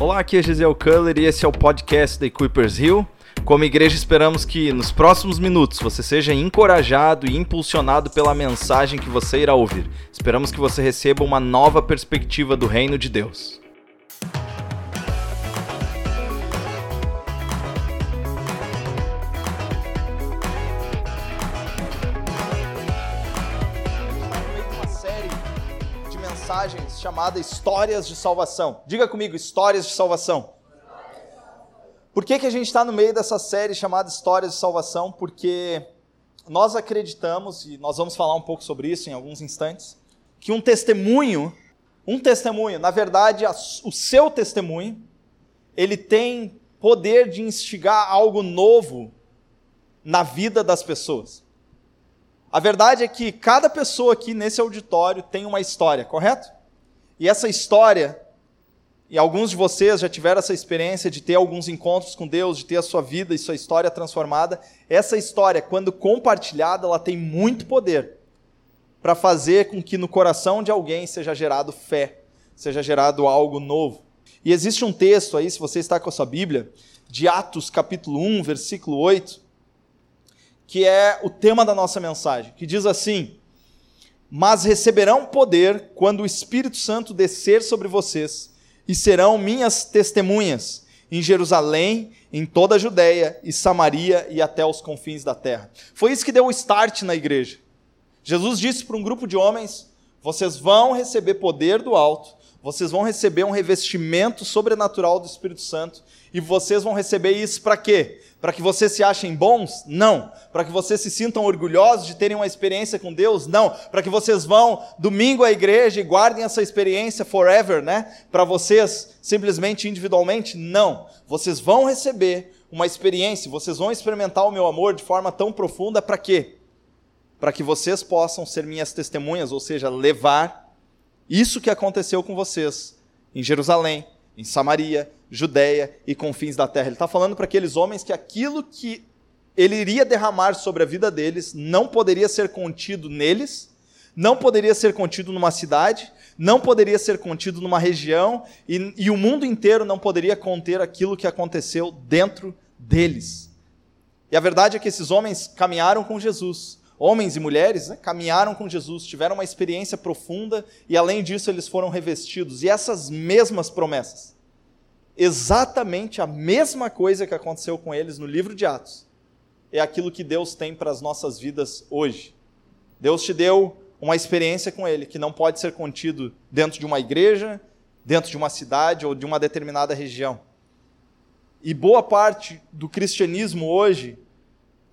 Olá, aqui é Gisele Culler e esse é o podcast da Equippers Hill. Como igreja, esperamos que nos próximos minutos você seja encorajado e impulsionado pela mensagem que você irá ouvir. Esperamos que você receba uma nova perspectiva do reino de Deus. Chamada Histórias de Salvação. Diga comigo, Histórias de Salvação. Por que, que a gente está no meio dessa série chamada Histórias de Salvação? Porque nós acreditamos, e nós vamos falar um pouco sobre isso em alguns instantes, que um testemunho, um testemunho, na verdade, o seu testemunho, ele tem poder de instigar algo novo na vida das pessoas. A verdade é que cada pessoa aqui nesse auditório tem uma história, correto? E essa história, e alguns de vocês já tiveram essa experiência de ter alguns encontros com Deus, de ter a sua vida e sua história transformada. Essa história, quando compartilhada, ela tem muito poder para fazer com que no coração de alguém seja gerado fé, seja gerado algo novo. E existe um texto aí, se você está com a sua Bíblia, de Atos capítulo 1, versículo 8, que é o tema da nossa mensagem, que diz assim: Mas receberão poder quando o Espírito Santo descer sobre vocês, e serão minhas testemunhas em Jerusalém, em toda a Judéia e Samaria e até os confins da terra. Foi isso que deu o start na igreja. Jesus disse para um grupo de homens: Vocês vão receber poder do alto, vocês vão receber um revestimento sobrenatural do Espírito Santo, e vocês vão receber isso para quê? Para que vocês se achem bons? Não. Para que vocês se sintam orgulhosos de terem uma experiência com Deus? Não. Para que vocês vão domingo à igreja e guardem essa experiência forever, né? Para vocês simplesmente individualmente? Não. Vocês vão receber uma experiência, vocês vão experimentar o meu amor de forma tão profunda para quê? Para que vocês possam ser minhas testemunhas, ou seja, levar isso que aconteceu com vocês em Jerusalém, em Samaria, Judéia e confins da terra. Ele está falando para aqueles homens que aquilo que ele iria derramar sobre a vida deles não poderia ser contido neles, não poderia ser contido numa cidade, não poderia ser contido numa região, e, e o mundo inteiro não poderia conter aquilo que aconteceu dentro deles. E a verdade é que esses homens caminharam com Jesus, homens e mulheres né, caminharam com Jesus, tiveram uma experiência profunda e, além disso, eles foram revestidos. E essas mesmas promessas exatamente a mesma coisa que aconteceu com eles no livro de Atos. É aquilo que Deus tem para as nossas vidas hoje. Deus te deu uma experiência com Ele que não pode ser contido dentro de uma igreja, dentro de uma cidade ou de uma determinada região. E boa parte do cristianismo hoje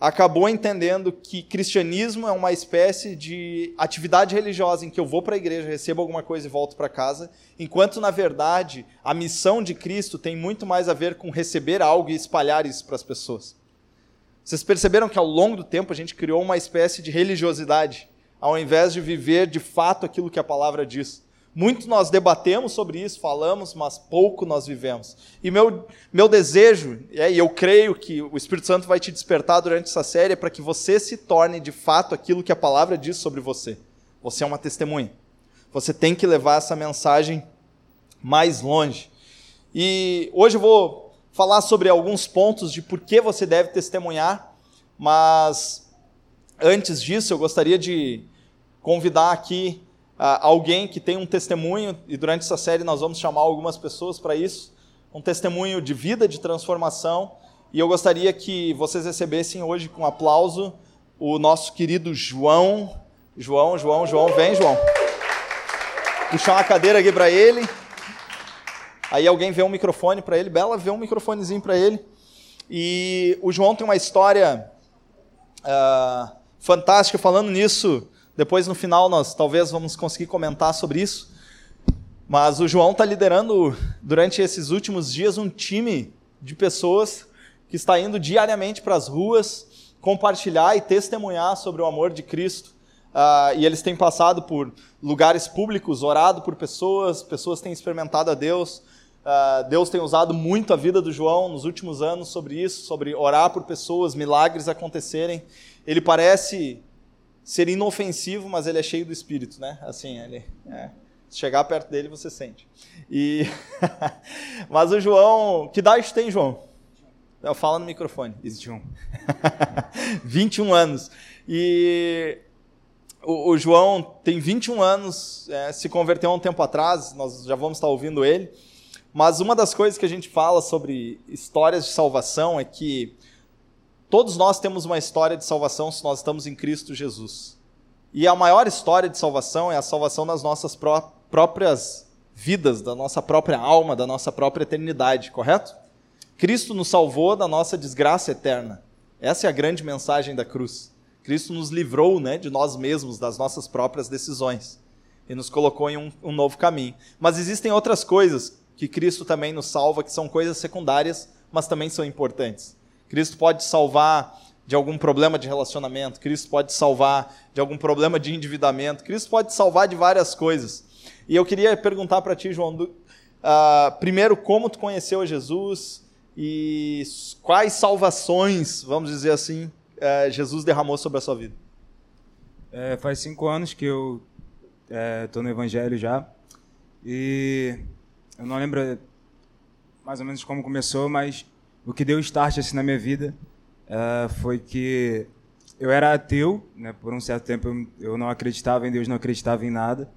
acabou entendendo que cristianismo é uma espécie de atividade religiosa em que eu vou para a igreja, recebo alguma coisa e volto para casa, enquanto na verdade a missão de Cristo tem muito mais a ver com receber algo e espalhar isso para as pessoas. Vocês perceberam que ao longo do tempo a gente criou uma espécie de religiosidade, ao invés de viver de fato aquilo que a palavra diz. Muito nós debatemos sobre isso, falamos, mas pouco nós vivemos. E meu, meu desejo, é, e eu creio que o Espírito Santo vai te despertar durante essa série, é para que você se torne de fato aquilo que a palavra diz sobre você. Você é uma testemunha. Você tem que levar essa mensagem mais longe. E hoje eu vou falar sobre alguns pontos de por que você deve testemunhar, mas antes disso eu gostaria de convidar aqui alguém que tem um testemunho, e durante essa série nós vamos chamar algumas pessoas para isso, um testemunho de vida, de transformação, e eu gostaria que vocês recebessem hoje com aplauso o nosso querido João. João, João, João, vem, João. Puxar uma cadeira aqui para ele. Aí alguém vê um microfone para ele, Bela vê um microfonezinho para ele. E o João tem uma história uh, fantástica falando nisso. Depois, no final, nós talvez vamos conseguir comentar sobre isso. Mas o João está liderando, durante esses últimos dias, um time de pessoas que está indo diariamente para as ruas compartilhar e testemunhar sobre o amor de Cristo. Uh, e eles têm passado por lugares públicos, orado por pessoas, pessoas têm experimentado a Deus. Uh, Deus tem usado muito a vida do João nos últimos anos sobre isso, sobre orar por pessoas, milagres acontecerem. Ele parece ser inofensivo, mas ele é cheio do espírito, né? Assim, ele é, chegar perto dele, você sente. E Mas o João, que idade tem, João? Eu falo no microfone. 21. 21 anos. E o, o, João tem 21 anos, é, se converteu há um tempo atrás, nós já vamos estar ouvindo ele. Mas uma das coisas que a gente fala sobre histórias de salvação é que todos nós temos uma história de salvação se nós estamos em Cristo Jesus. E a maior história de salvação é a salvação das nossas pró próprias vidas, da nossa própria alma, da nossa própria eternidade, correto? Cristo nos salvou da nossa desgraça eterna. Essa é a grande mensagem da cruz. Cristo nos livrou né, de nós mesmos, das nossas próprias decisões, e nos colocou em um, um novo caminho. Mas existem outras coisas que Cristo também nos salva, que são coisas secundárias, mas também são importantes. Cristo pode salvar de algum problema de relacionamento, Cristo pode salvar de algum problema de endividamento, Cristo pode salvar de várias coisas. E eu queria perguntar para ti, João, uh, primeiro, como tu conheceu Jesus e quais salvações, vamos dizer assim, uh, Jesus derramou sobre a sua vida? É, faz cinco anos que eu estou é, no Evangelho já e eu não lembro mais ou menos como começou, mas o que deu start assim na minha vida uh, foi que eu era ateu, né? Por um certo tempo eu, não acreditava em Deus, não acreditava em nada.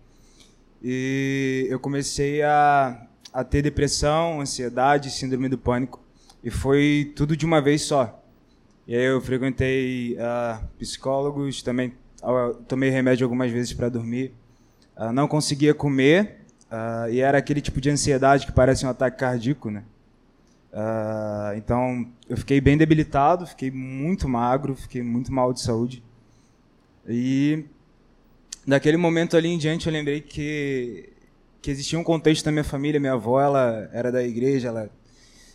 E eu comecei a, a ter depressão, ansiedade, síndrome do pânico. E foi tudo de uma vez só. E aí eu frequentei uh, psicólogos, também uh, tomei remédio algumas vezes para dormir. Uh, não conseguia comer, e era aquele tipo de ansiedade que parece um ataque cardíaco, né? Uh, então, eu fiquei bem debilitado, fiquei muito magro, fiquei muito mal de saúde. E daquele momento ali em diante eu lembrei que que existia um contexto na minha família, minha avó, ela era da igreja, ela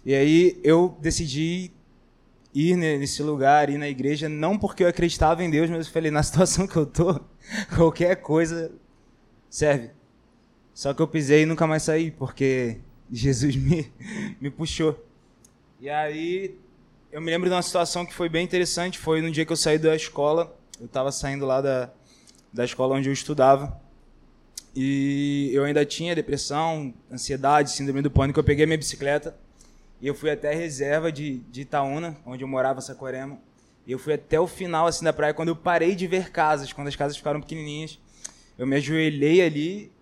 E aí eu decidi ir nesse lugar, ir na igreja, não porque eu acreditava em Deus, mas eu falei, na situação que eu tô, qualquer coisa serve. Só que eu pisei e nunca mais saí, porque Jesus me, me puxou. E aí, eu me lembro de uma situação que foi bem interessante. Foi no dia que eu saí da escola. Eu estava saindo lá da, da escola onde eu estudava. E eu ainda tinha depressão, ansiedade, síndrome do pânico. Eu peguei minha bicicleta e eu fui até a reserva de, de Itaúna, onde eu morava, Saquarema. E eu fui até o final assim da praia, quando eu parei de ver casas, quando as casas ficaram pequenininhas. Eu me ajoelhei ali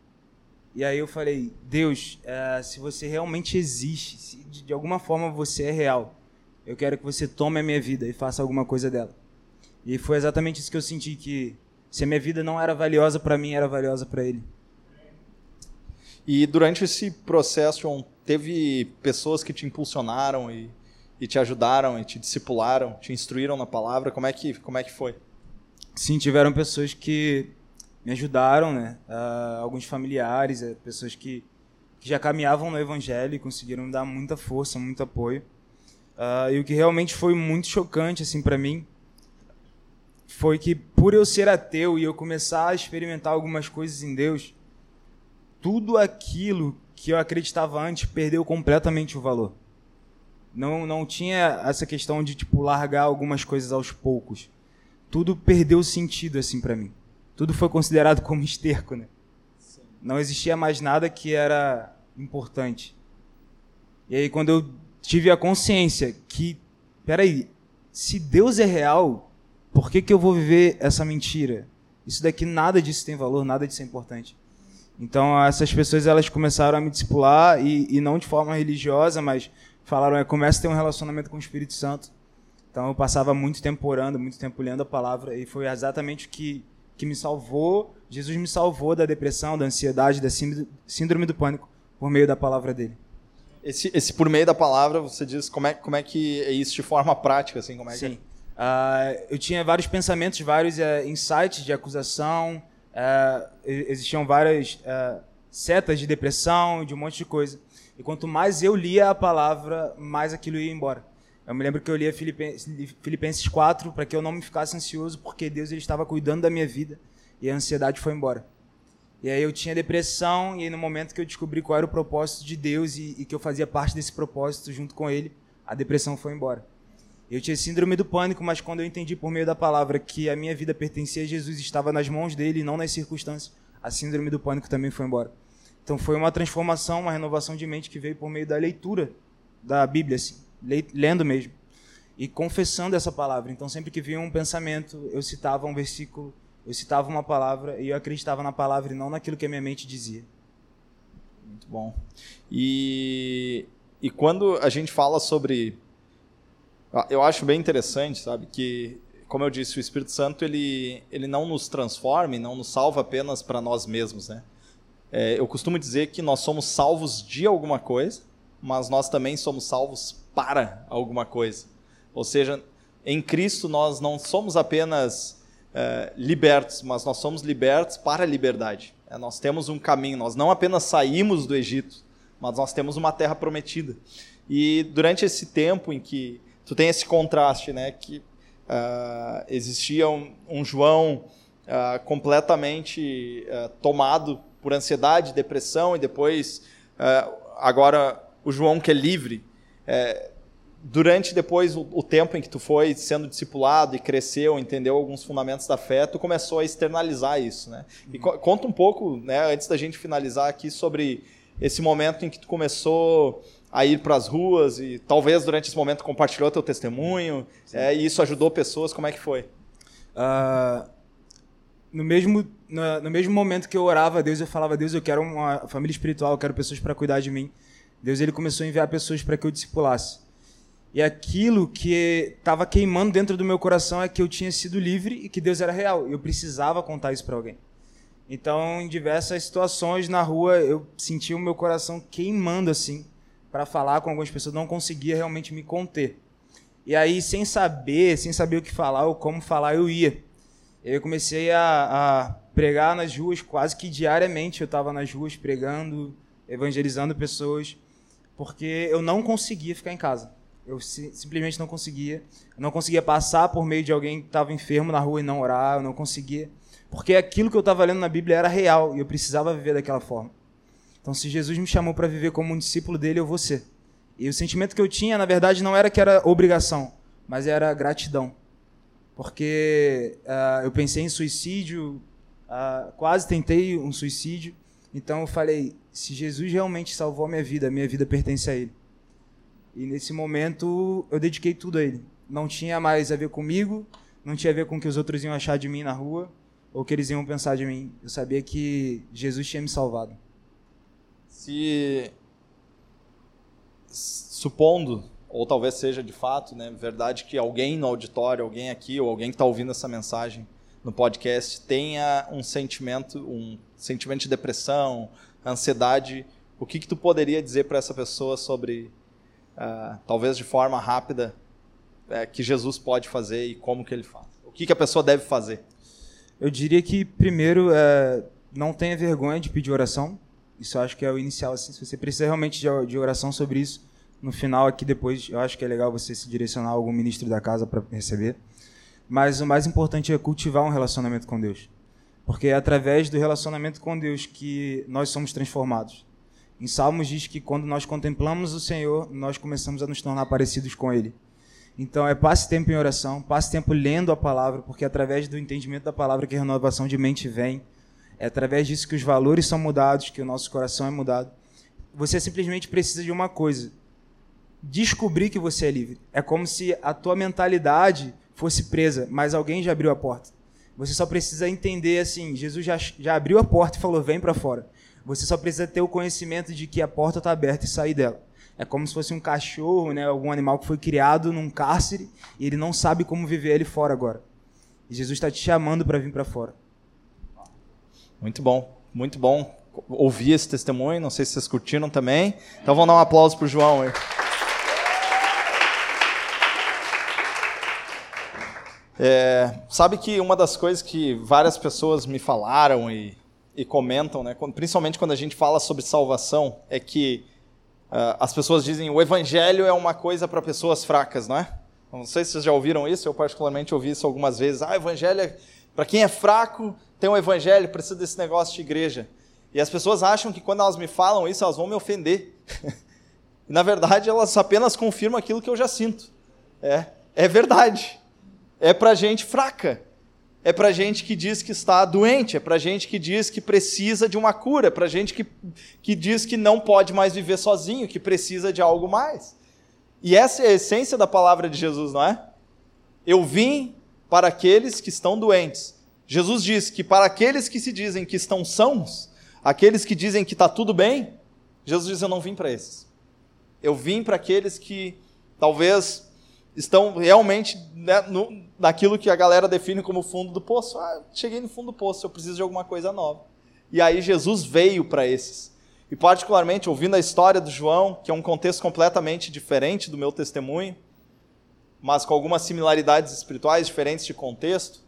e aí eu falei, Deus, uh, se você realmente existe, se de, alguma forma você é real, eu quero que você tome a minha vida e faça alguma coisa dela. E foi exatamente isso que eu senti que se a minha vida não era valiosa para mim, era valiosa para ele. E durante esse processo, João, teve pessoas que te impulsionaram e, e te ajudaram e te discipularam, te instruíram na palavra. Como é que como é que foi? Sim, tiveram pessoas que me ajudaram, né? Uh, alguns familiares, uh, pessoas que, que já caminhavam no Evangelho e conseguiram me dar muita força, muito apoio. Uh, e o que realmente foi muito chocante assim para mim foi que por eu ser ateu e eu começar a experimentar algumas coisas em Deus, tudo aquilo que eu acreditava antes perdeu completamente o valor. Não, não tinha essa questão de tipo largar algumas coisas aos poucos. Tudo perdeu sentido assim para mim tudo foi considerado como esterco, né? Sim. Não existia mais nada que era importante. E aí quando eu tive a consciência que, peraí, se Deus é real, por que, que eu vou viver essa mentira? Isso daqui, nada disso tem valor, nada disso é importante. Então essas pessoas elas começaram a me discipular e, e não de forma religiosa, mas falaram, é, começa a ter um relacionamento com o Espírito Santo. Então eu passava muito tempo orando, muito tempo lendo a palavra e foi exatamente o que que me salvou, Jesus me salvou da depressão, da ansiedade, da síndrome do pânico por meio da palavra dele. Esse, esse por meio da palavra, você diz como é, como é que é isso de forma prática, assim, como é Sim. Que... Uh, eu tinha vários pensamentos, vários uh, insights de acusação, uh, existiam várias setas de depressão, de um monte de coisa. E quanto mais eu lia a palavra, mais aquilo ia embora. Eu me lembro que eu lia Filipenses 4 para que eu não me ficasse ansioso, porque Deus ele estava cuidando da minha vida e a ansiedade foi embora. E aí eu tinha depressão, e aí no momento que eu descobri qual era o propósito de Deus e, e que eu fazia parte desse propósito junto com Ele, a depressão foi embora. Eu tinha síndrome do pânico, mas quando eu entendi por meio da palavra que a minha vida pertencia a Jesus, estava nas mãos dele e não nas circunstâncias, a síndrome do pânico também foi embora. Então foi uma transformação, uma renovação de mente que veio por meio da leitura da Bíblia, assim, lendo mesmo e confessando essa palavra. Então sempre que vinha um pensamento, eu citava um versículo, eu citava uma palavra e eu acreditava na palavra e não naquilo que a minha mente dizia. Muito bom. E, e quando a gente fala sobre. Ah, eu acho bem interessante, sabe, que, como eu disse, o Espírito Santo ele, ele não nos transforma e não nos salva apenas para nós mesmos, né? É, eu costumo dizer que nós somos salvos de alguma coisa, mas nós também somos salvos para alguma coisa. Ou seja, em Cristo nós não somos apenas é, libertos, mas nós somos libertos para a liberdade. É, nós temos um caminho, nós não apenas saímos do Egito, mas nós temos uma terra prometida. E durante esse tempo em que tu tem esse contraste, né, que uh, existia um, um João uh, completamente uh, tomado por ansiedade, depressão, e depois, agora, o João que é livre. É, durante depois o, o, tempo em que tu foi sendo discipulado e cresceu, entendeu alguns fundamentos da fé, tu começou a externalizar isso, né? E co conta um pouco, né, antes da gente finalizar aqui sobre esse momento em que tu começou a ir para as ruas e talvez durante esse momento compartilhou teu testemunho é, e isso ajudou pessoas, como é que foi? Uh, no mesmo, no, no, mesmo momento que eu orava a Deus, eu falava, Deus, eu quero uma família espiritual, eu quero pessoas para cuidar de mim. Deus ele começou a enviar pessoas para que eu discipulasse. E aquilo que estava queimando dentro do meu coração é que eu tinha sido livre e que Deus era real. Eu precisava contar isso para alguém. Então, em diversas situações na rua, eu sentia o meu coração queimando assim para falar com algumas pessoas, não conseguia realmente me conter. E aí, sem saber, sem saber o que falar ou como falar, eu ia. Eu comecei a, a pregar nas ruas quase que diariamente. Eu estava nas ruas pregando, evangelizando pessoas, porque eu não conseguia ficar em casa. Eu simplesmente não conseguia. Eu não conseguia passar por meio de alguém que estava enfermo na rua e não orar. Eu não conseguia. Porque aquilo que eu estava lendo na Bíblia era real e eu precisava viver daquela forma. Então, se Jesus me chamou para viver como um discípulo dele, eu vou ser. E o sentimento que eu tinha, na verdade, não era que era obrigação, mas era gratidão porque uh, eu pensei em suicídio, uh, quase tentei um suicídio. Então eu falei: se Jesus realmente salvou a minha vida, a minha vida pertence a Ele. E nesse momento eu dediquei tudo a Ele. Não tinha mais a ver comigo, não tinha a ver com o que os outros iam achar de mim na rua, ou o que eles iam pensar de mim. Eu sabia que Jesus tinha me salvado. Se supondo ou talvez seja de fato, né, verdade que alguém no auditório, alguém aqui ou alguém que está ouvindo essa mensagem no podcast tenha um sentimento, um sentimento de depressão, ansiedade, o que que tu poderia dizer para essa pessoa sobre, uh, talvez de forma rápida, uh, que Jesus pode fazer e como que ele faz? O que que a pessoa deve fazer? Eu diria que primeiro é, não tenha vergonha de pedir oração. Isso eu acho que é o inicial. Assim, se você precisa realmente de oração sobre isso, no final aqui depois, eu acho que é legal você se direcionar a algum ministro da casa para receber. Mas o mais importante é cultivar um relacionamento com Deus. Porque é através do relacionamento com Deus que nós somos transformados. Em Salmos diz que quando nós contemplamos o Senhor, nós começamos a nos tornar parecidos com Ele. Então é passe tempo em oração, passe tempo lendo a palavra, porque é através do entendimento da palavra que a renovação de mente vem. É através disso que os valores são mudados, que o nosso coração é mudado. Você simplesmente precisa de uma coisa: descobrir que você é livre. É como se a tua mentalidade fosse presa, mas alguém já abriu a porta. Você só precisa entender assim, Jesus já, já abriu a porta e falou, vem para fora. Você só precisa ter o conhecimento de que a porta está aberta e sair dela. É como se fosse um cachorro, né, algum animal que foi criado num cárcere e ele não sabe como viver ele fora agora. E Jesus está te chamando para vir para fora. Muito bom, muito bom ouvir esse testemunho. Não sei se vocês curtiram também. Então vamos dar um aplauso para o João aí. É, sabe que uma das coisas que várias pessoas me falaram e, e comentam, né, principalmente quando a gente fala sobre salvação, é que uh, as pessoas dizem o evangelho é uma coisa para pessoas fracas, não é? Não sei se vocês já ouviram isso, eu particularmente ouvi isso algumas vezes. Ah, evangelho é para quem é fraco, tem um evangelho, precisa desse negócio de igreja. E as pessoas acham que quando elas me falam isso, elas vão me ofender. na verdade, elas apenas confirmam aquilo que eu já sinto. É, é verdade é para gente fraca. é para gente que diz que está doente, é para gente que diz que precisa de uma cura, é para gente que, que diz que não pode mais viver sozinho, que precisa de algo mais. E essa é a essência da palavra de Jesus, não é? Eu vim para aqueles que estão doentes. Jesus diz que para aqueles que se dizem que estão sãos, aqueles que dizem que está tudo bem, Jesus diz: Eu não vim para esses. Eu vim para aqueles que talvez estão realmente né, no, naquilo que a galera define como fundo do poço. Ah, cheguei no fundo do poço, eu preciso de alguma coisa nova. E aí Jesus veio para esses. E particularmente ouvindo a história do João, que é um contexto completamente diferente do meu testemunho, mas com algumas similaridades espirituais diferentes de contexto,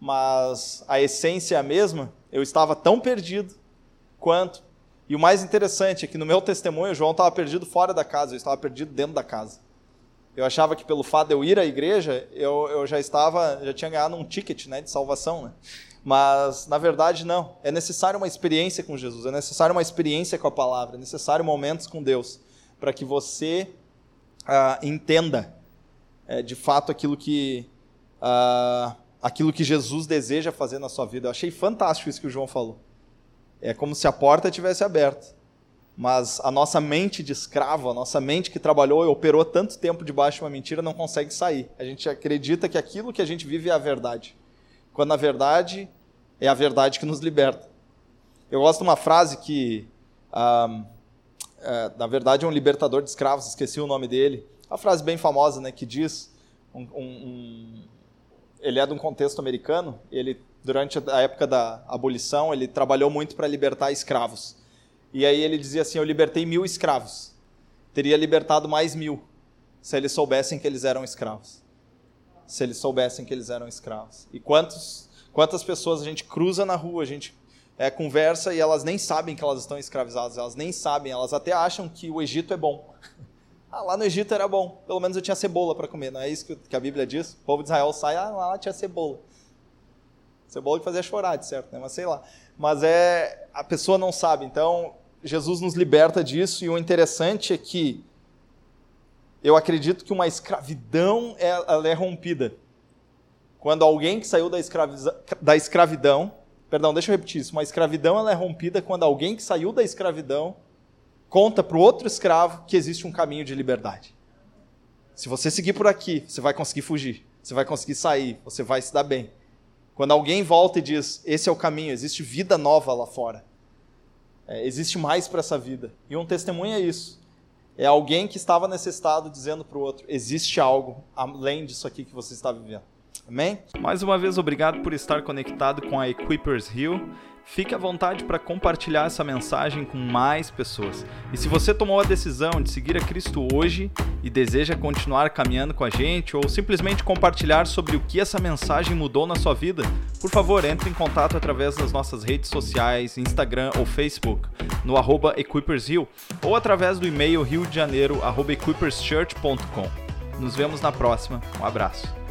mas a essência é a mesma, eu estava tão perdido quanto. E o mais interessante é que no meu testemunho, João estava perdido fora da casa, eu estava perdido dentro da casa. Eu achava que pelo fato de eu ir à igreja, eu, eu já estava, já tinha ganhado um ticket né, de salvação. Né? Mas, na verdade, não. É necessário uma experiência com Jesus, é necessário uma experiência com a palavra, é necessário momentos com Deus, para que você uh, entenda uh, de fato aquilo que, uh, aquilo que Jesus deseja fazer na sua vida. Eu achei fantástico isso que o João falou. É como se a porta tivesse aberta mas a nossa mente de escravo, a nossa mente que trabalhou e operou tanto tempo debaixo de uma mentira não consegue sair. A gente acredita que aquilo que a gente vive é a verdade, quando na verdade é a verdade que nos liberta. Eu gosto de uma frase que, ah, é, na verdade, é um libertador de escravos, esqueci o nome dele. Uma frase bem famosa, né, que diz, um, um, ele é de um contexto americano. Ele durante a época da abolição ele trabalhou muito para libertar escravos. E aí ele dizia assim: Eu libertei mil escravos. Teria libertado mais mil se eles soubessem que eles eram escravos. Se eles soubessem que eles eram escravos. E quantos, quantas pessoas a gente cruza na rua, a gente é, conversa e elas nem sabem que elas estão escravizadas, elas nem sabem, elas até acham que o Egito é bom. Ah, lá no Egito era bom, pelo menos eu tinha cebola para comer, não é isso que a Bíblia diz? O povo de Israel sai, ah, lá tinha cebola. Cebola que fazia chorar, de certo, né? mas sei lá. Mas é, a pessoa não sabe, então Jesus nos liberta disso, e o interessante é que eu acredito que uma escravidão é, ela é rompida. Quando alguém que saiu da, da escravidão, perdão, deixa eu repetir isso, uma escravidão ela é rompida quando alguém que saiu da escravidão conta para o outro escravo que existe um caminho de liberdade. Se você seguir por aqui, você vai conseguir fugir, você vai conseguir sair, você vai se dar bem. Quando alguém volta e diz: Esse é o caminho, existe vida nova lá fora. É, existe mais para essa vida. E um testemunho é isso. É alguém que estava necessitado dizendo para o outro: existe algo além disso aqui que você está vivendo. Amém? Mais uma vez, obrigado por estar conectado com a Equippers Hill. Fique à vontade para compartilhar essa mensagem com mais pessoas. E se você tomou a decisão de seguir a Cristo hoje e deseja continuar caminhando com a gente ou simplesmente compartilhar sobre o que essa mensagem mudou na sua vida, por favor, entre em contato através das nossas redes sociais, Instagram ou Facebook, no arroba EquippersHill ou através do e-mail riodejaneiro.equipperschurch.com. Nos vemos na próxima. Um abraço.